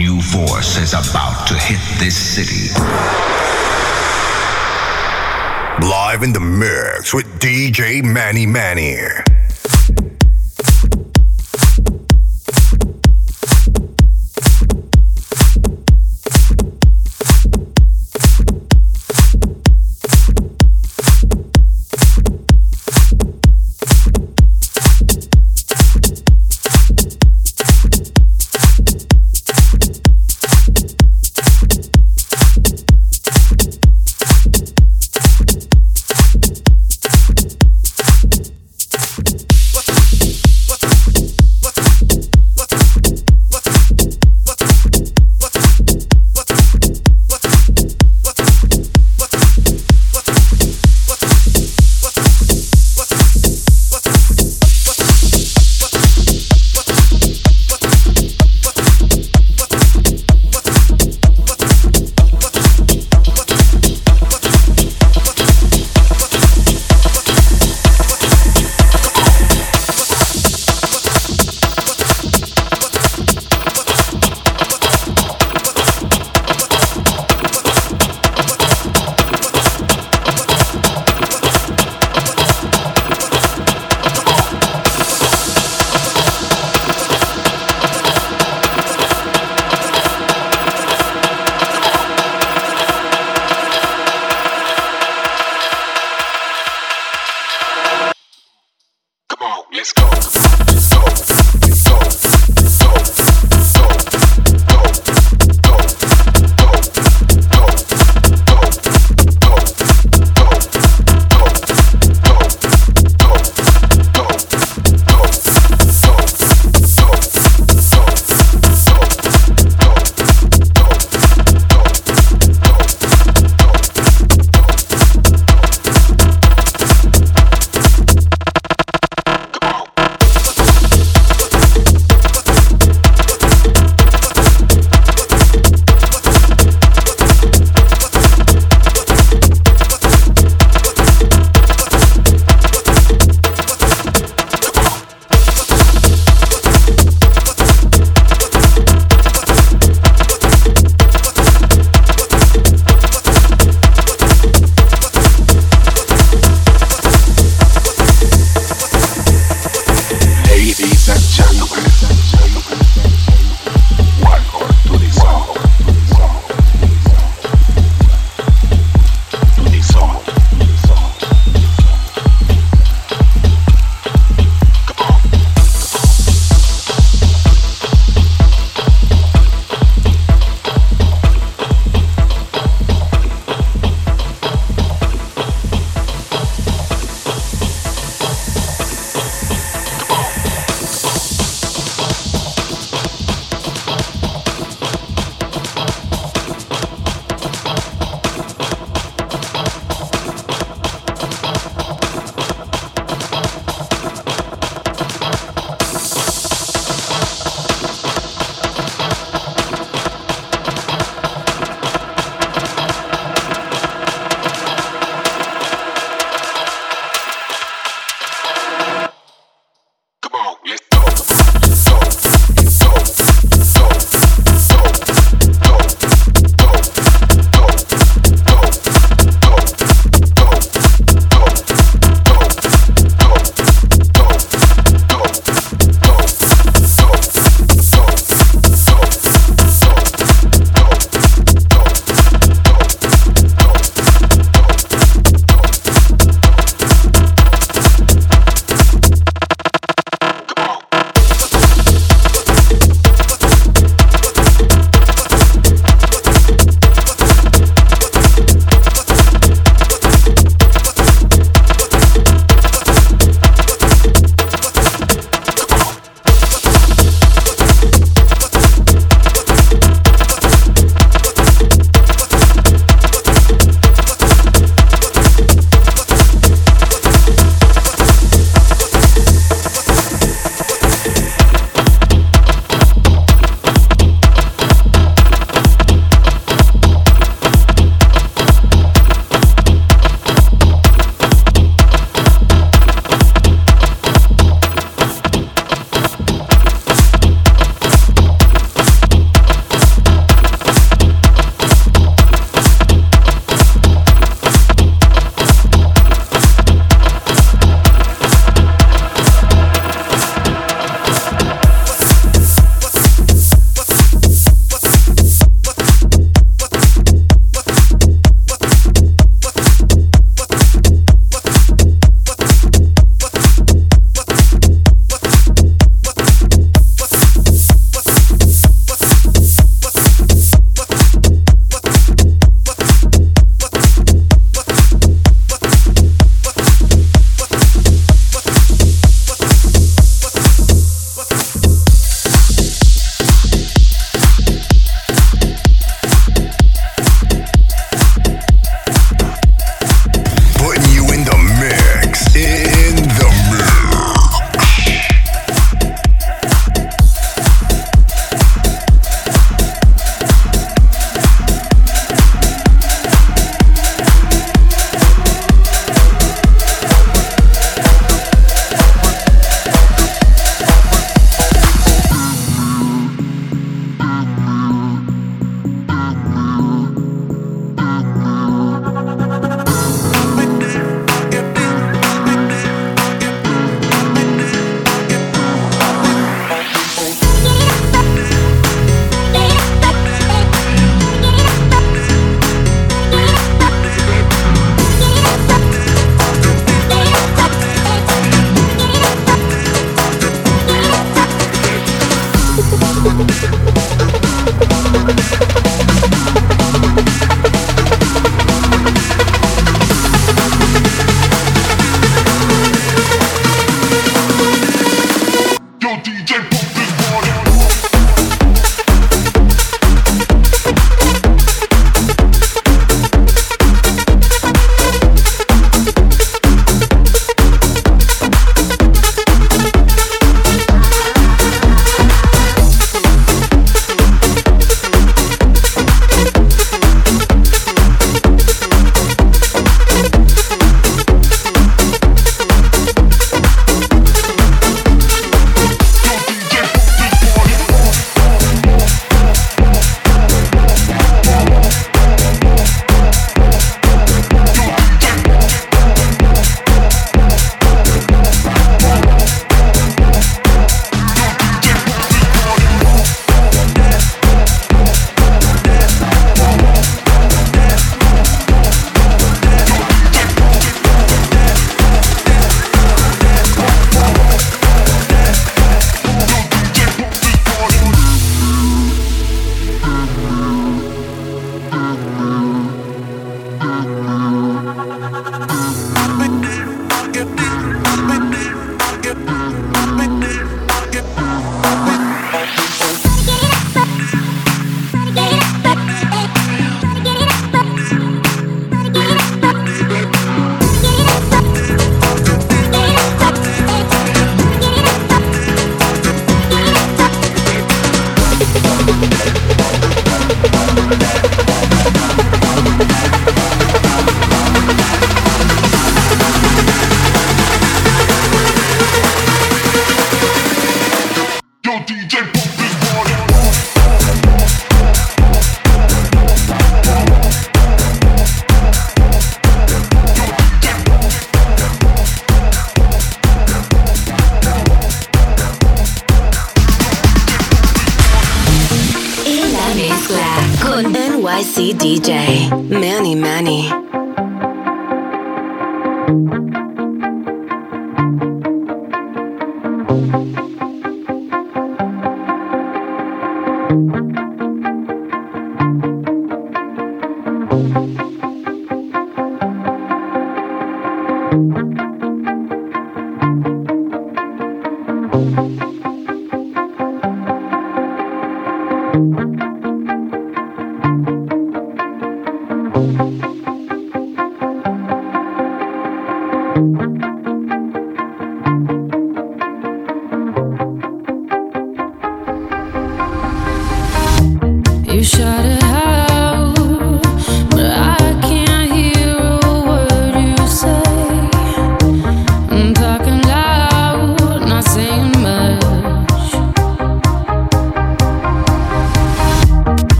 new force is about to hit this city. Live in the mix with DJ Manny Manny.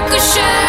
like a shadow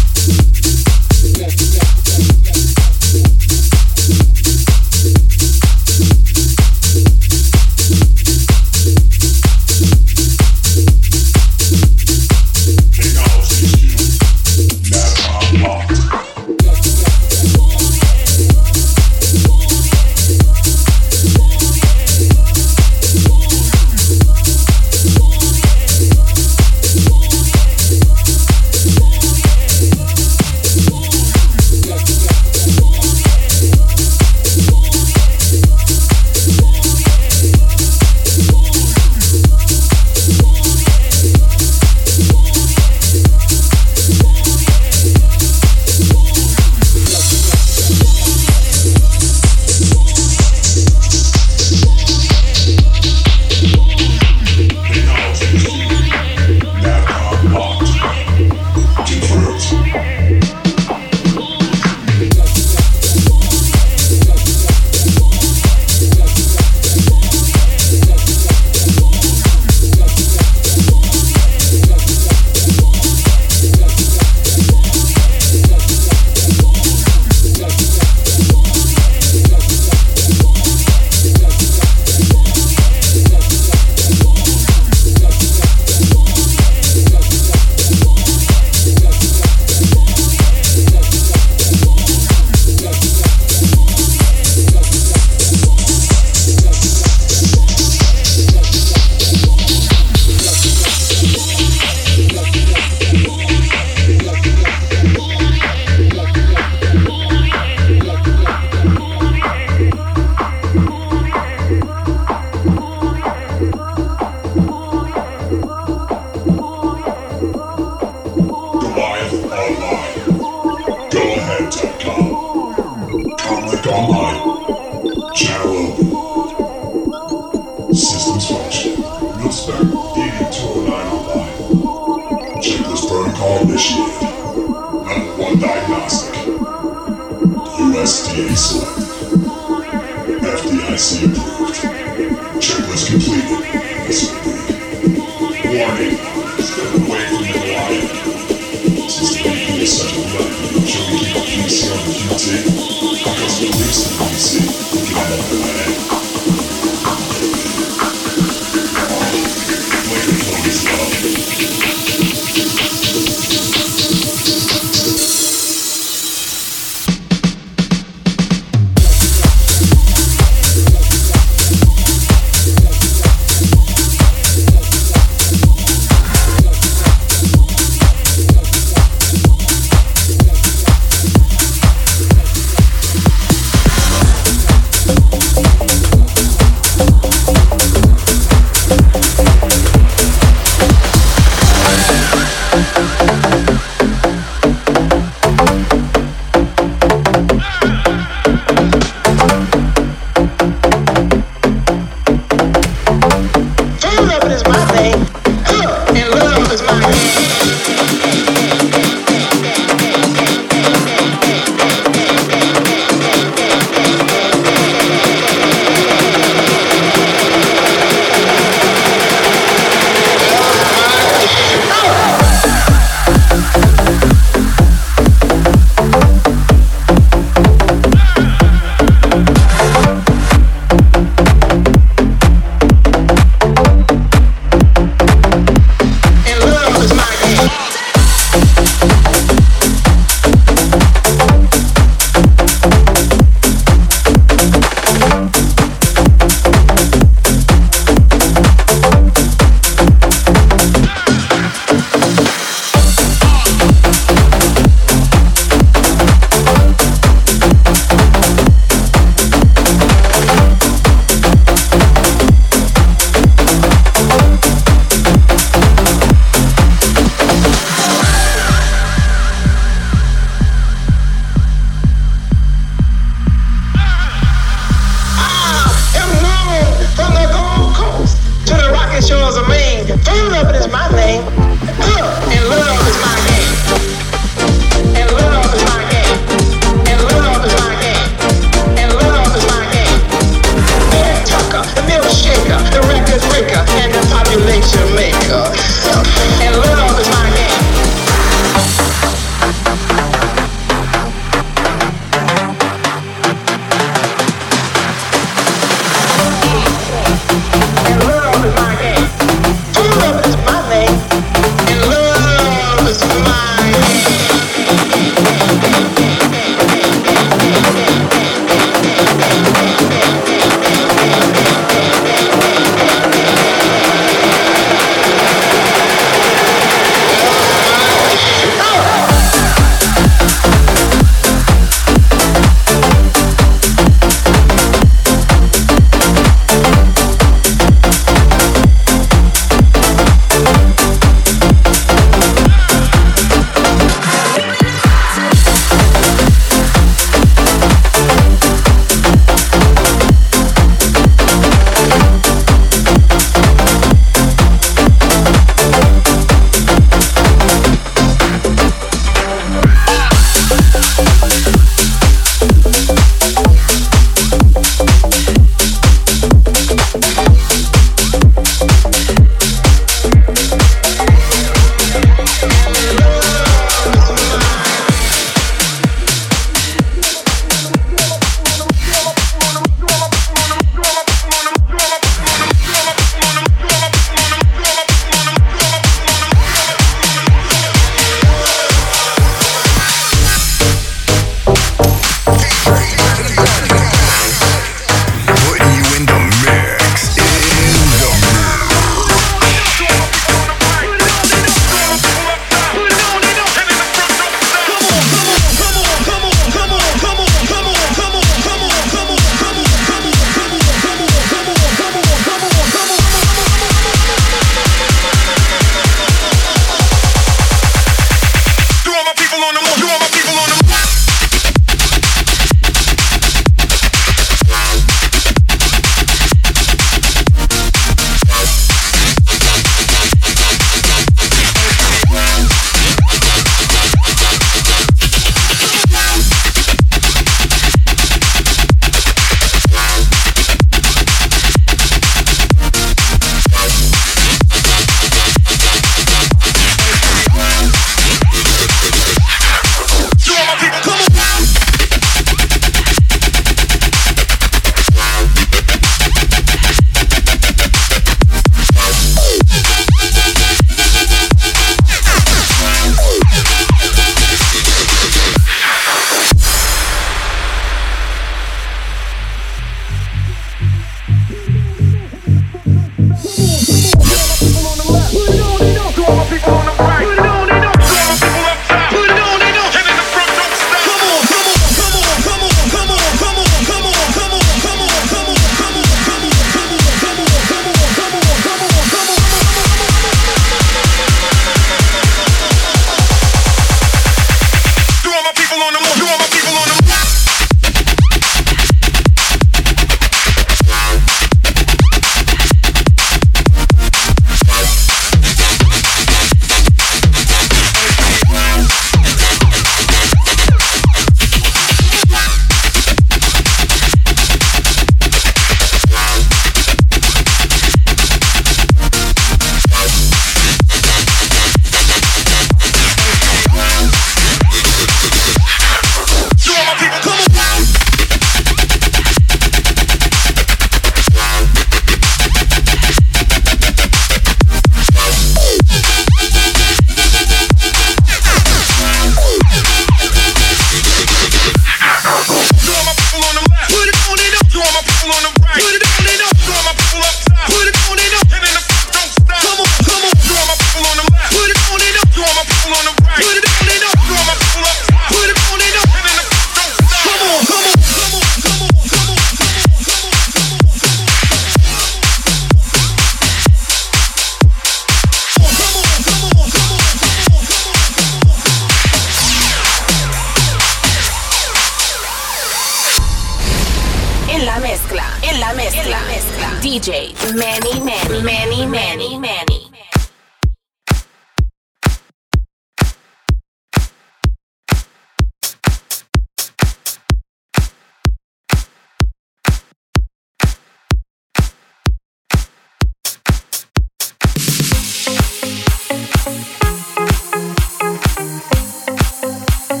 Is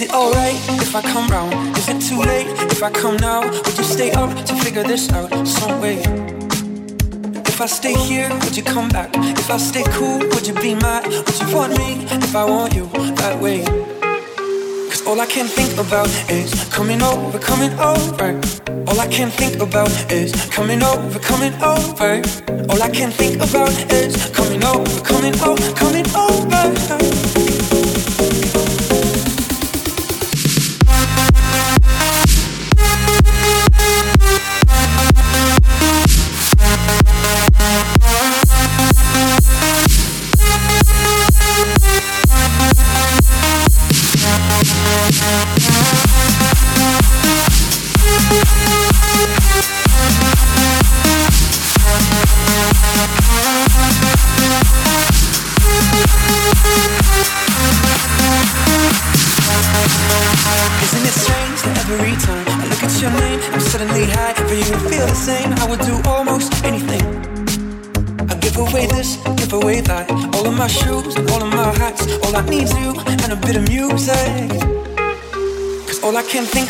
it alright if I come round? Is it too late if I come now? Would you stay up to figure this out some way? If I stay here, would you come back? If I stay cool, would you be mad? Would you want me if I want you that way? Cause all I can think about is coming over, coming over. All I can think about is coming over, coming over. All I can think about is coming over, coming over, coming over.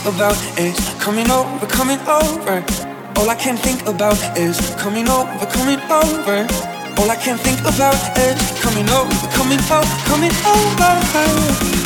About is coming over, coming over. All I can think about is coming over, coming over. All I can think about is coming over, coming over, coming over.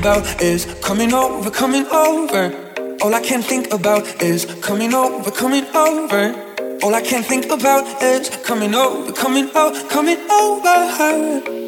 About is coming over, coming over. All I can think about is coming over, coming over. All I can think about is coming over, coming over, coming over.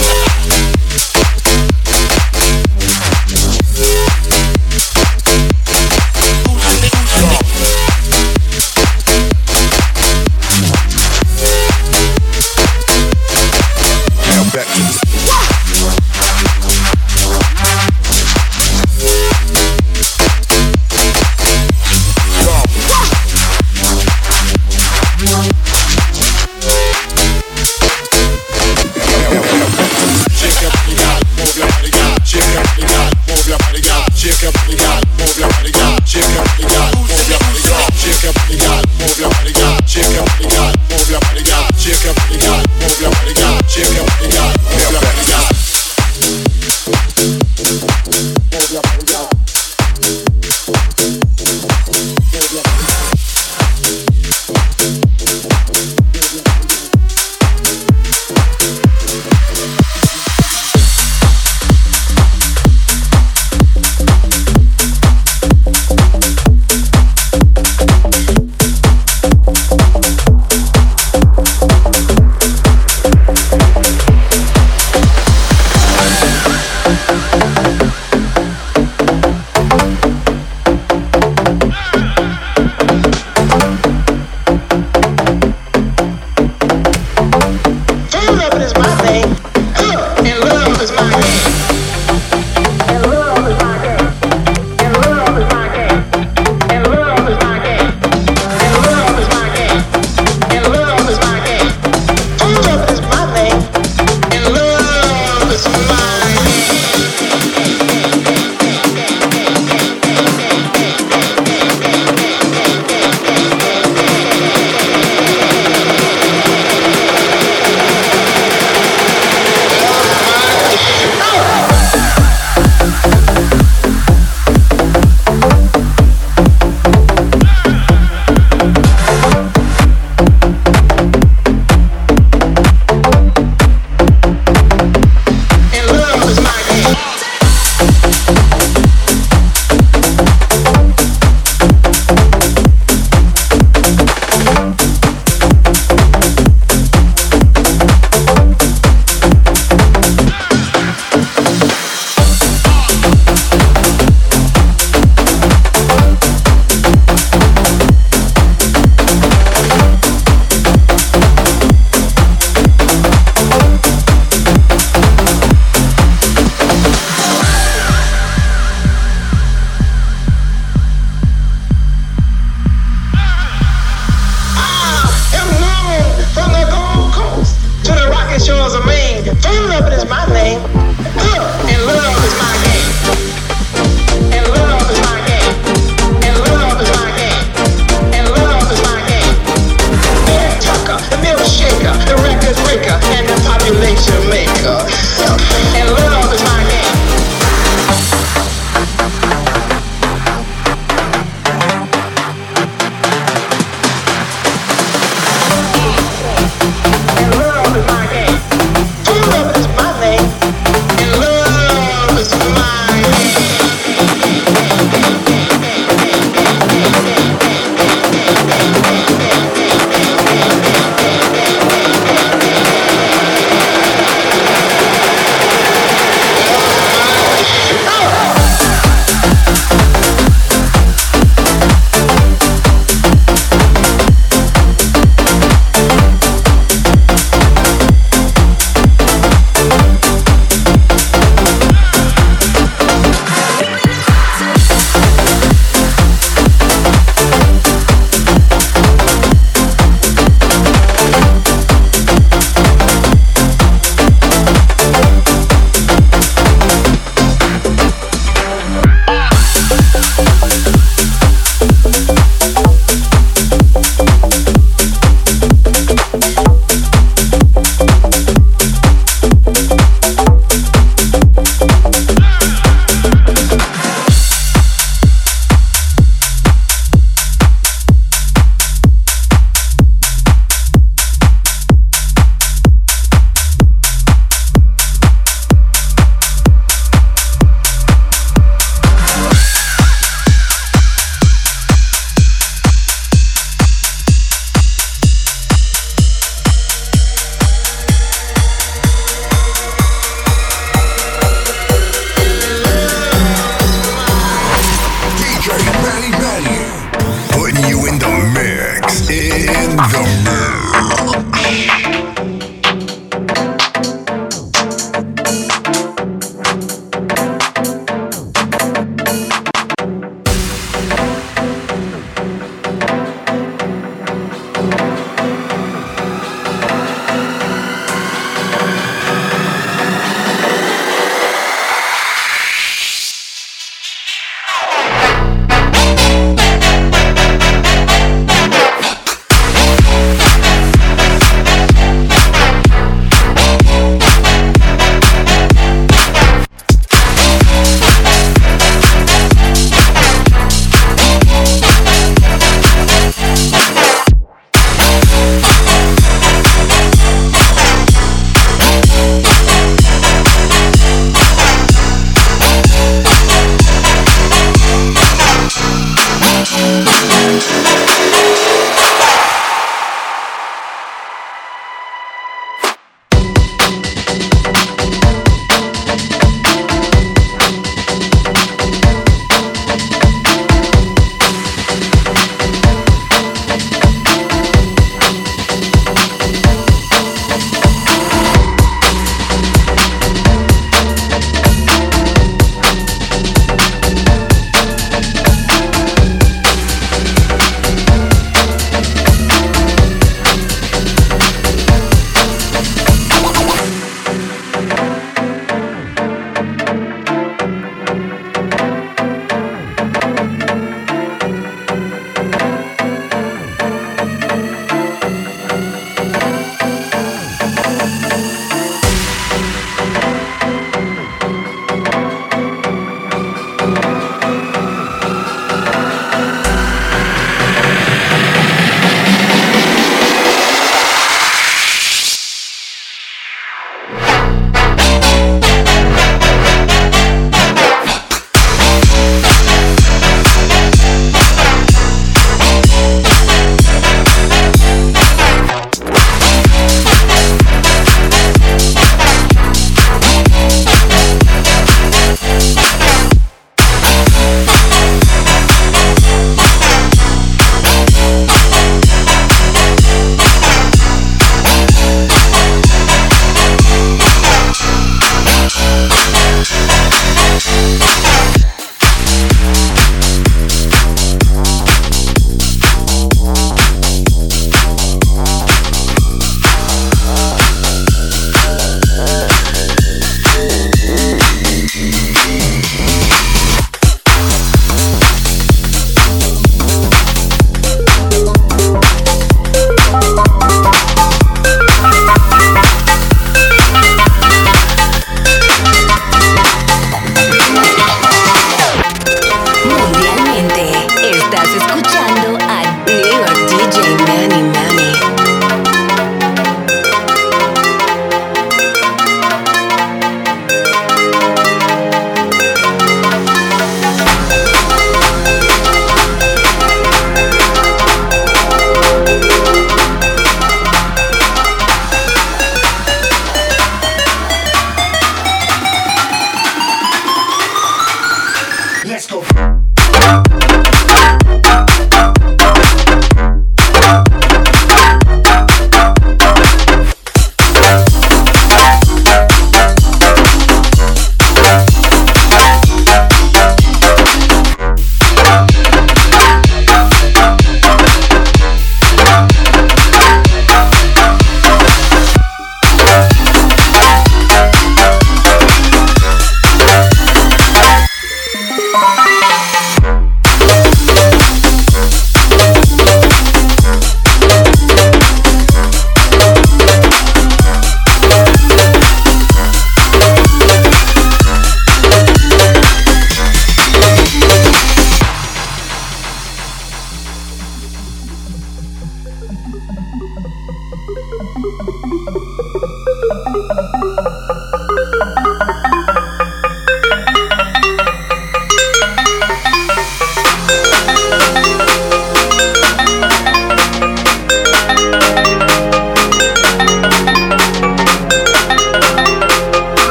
Shake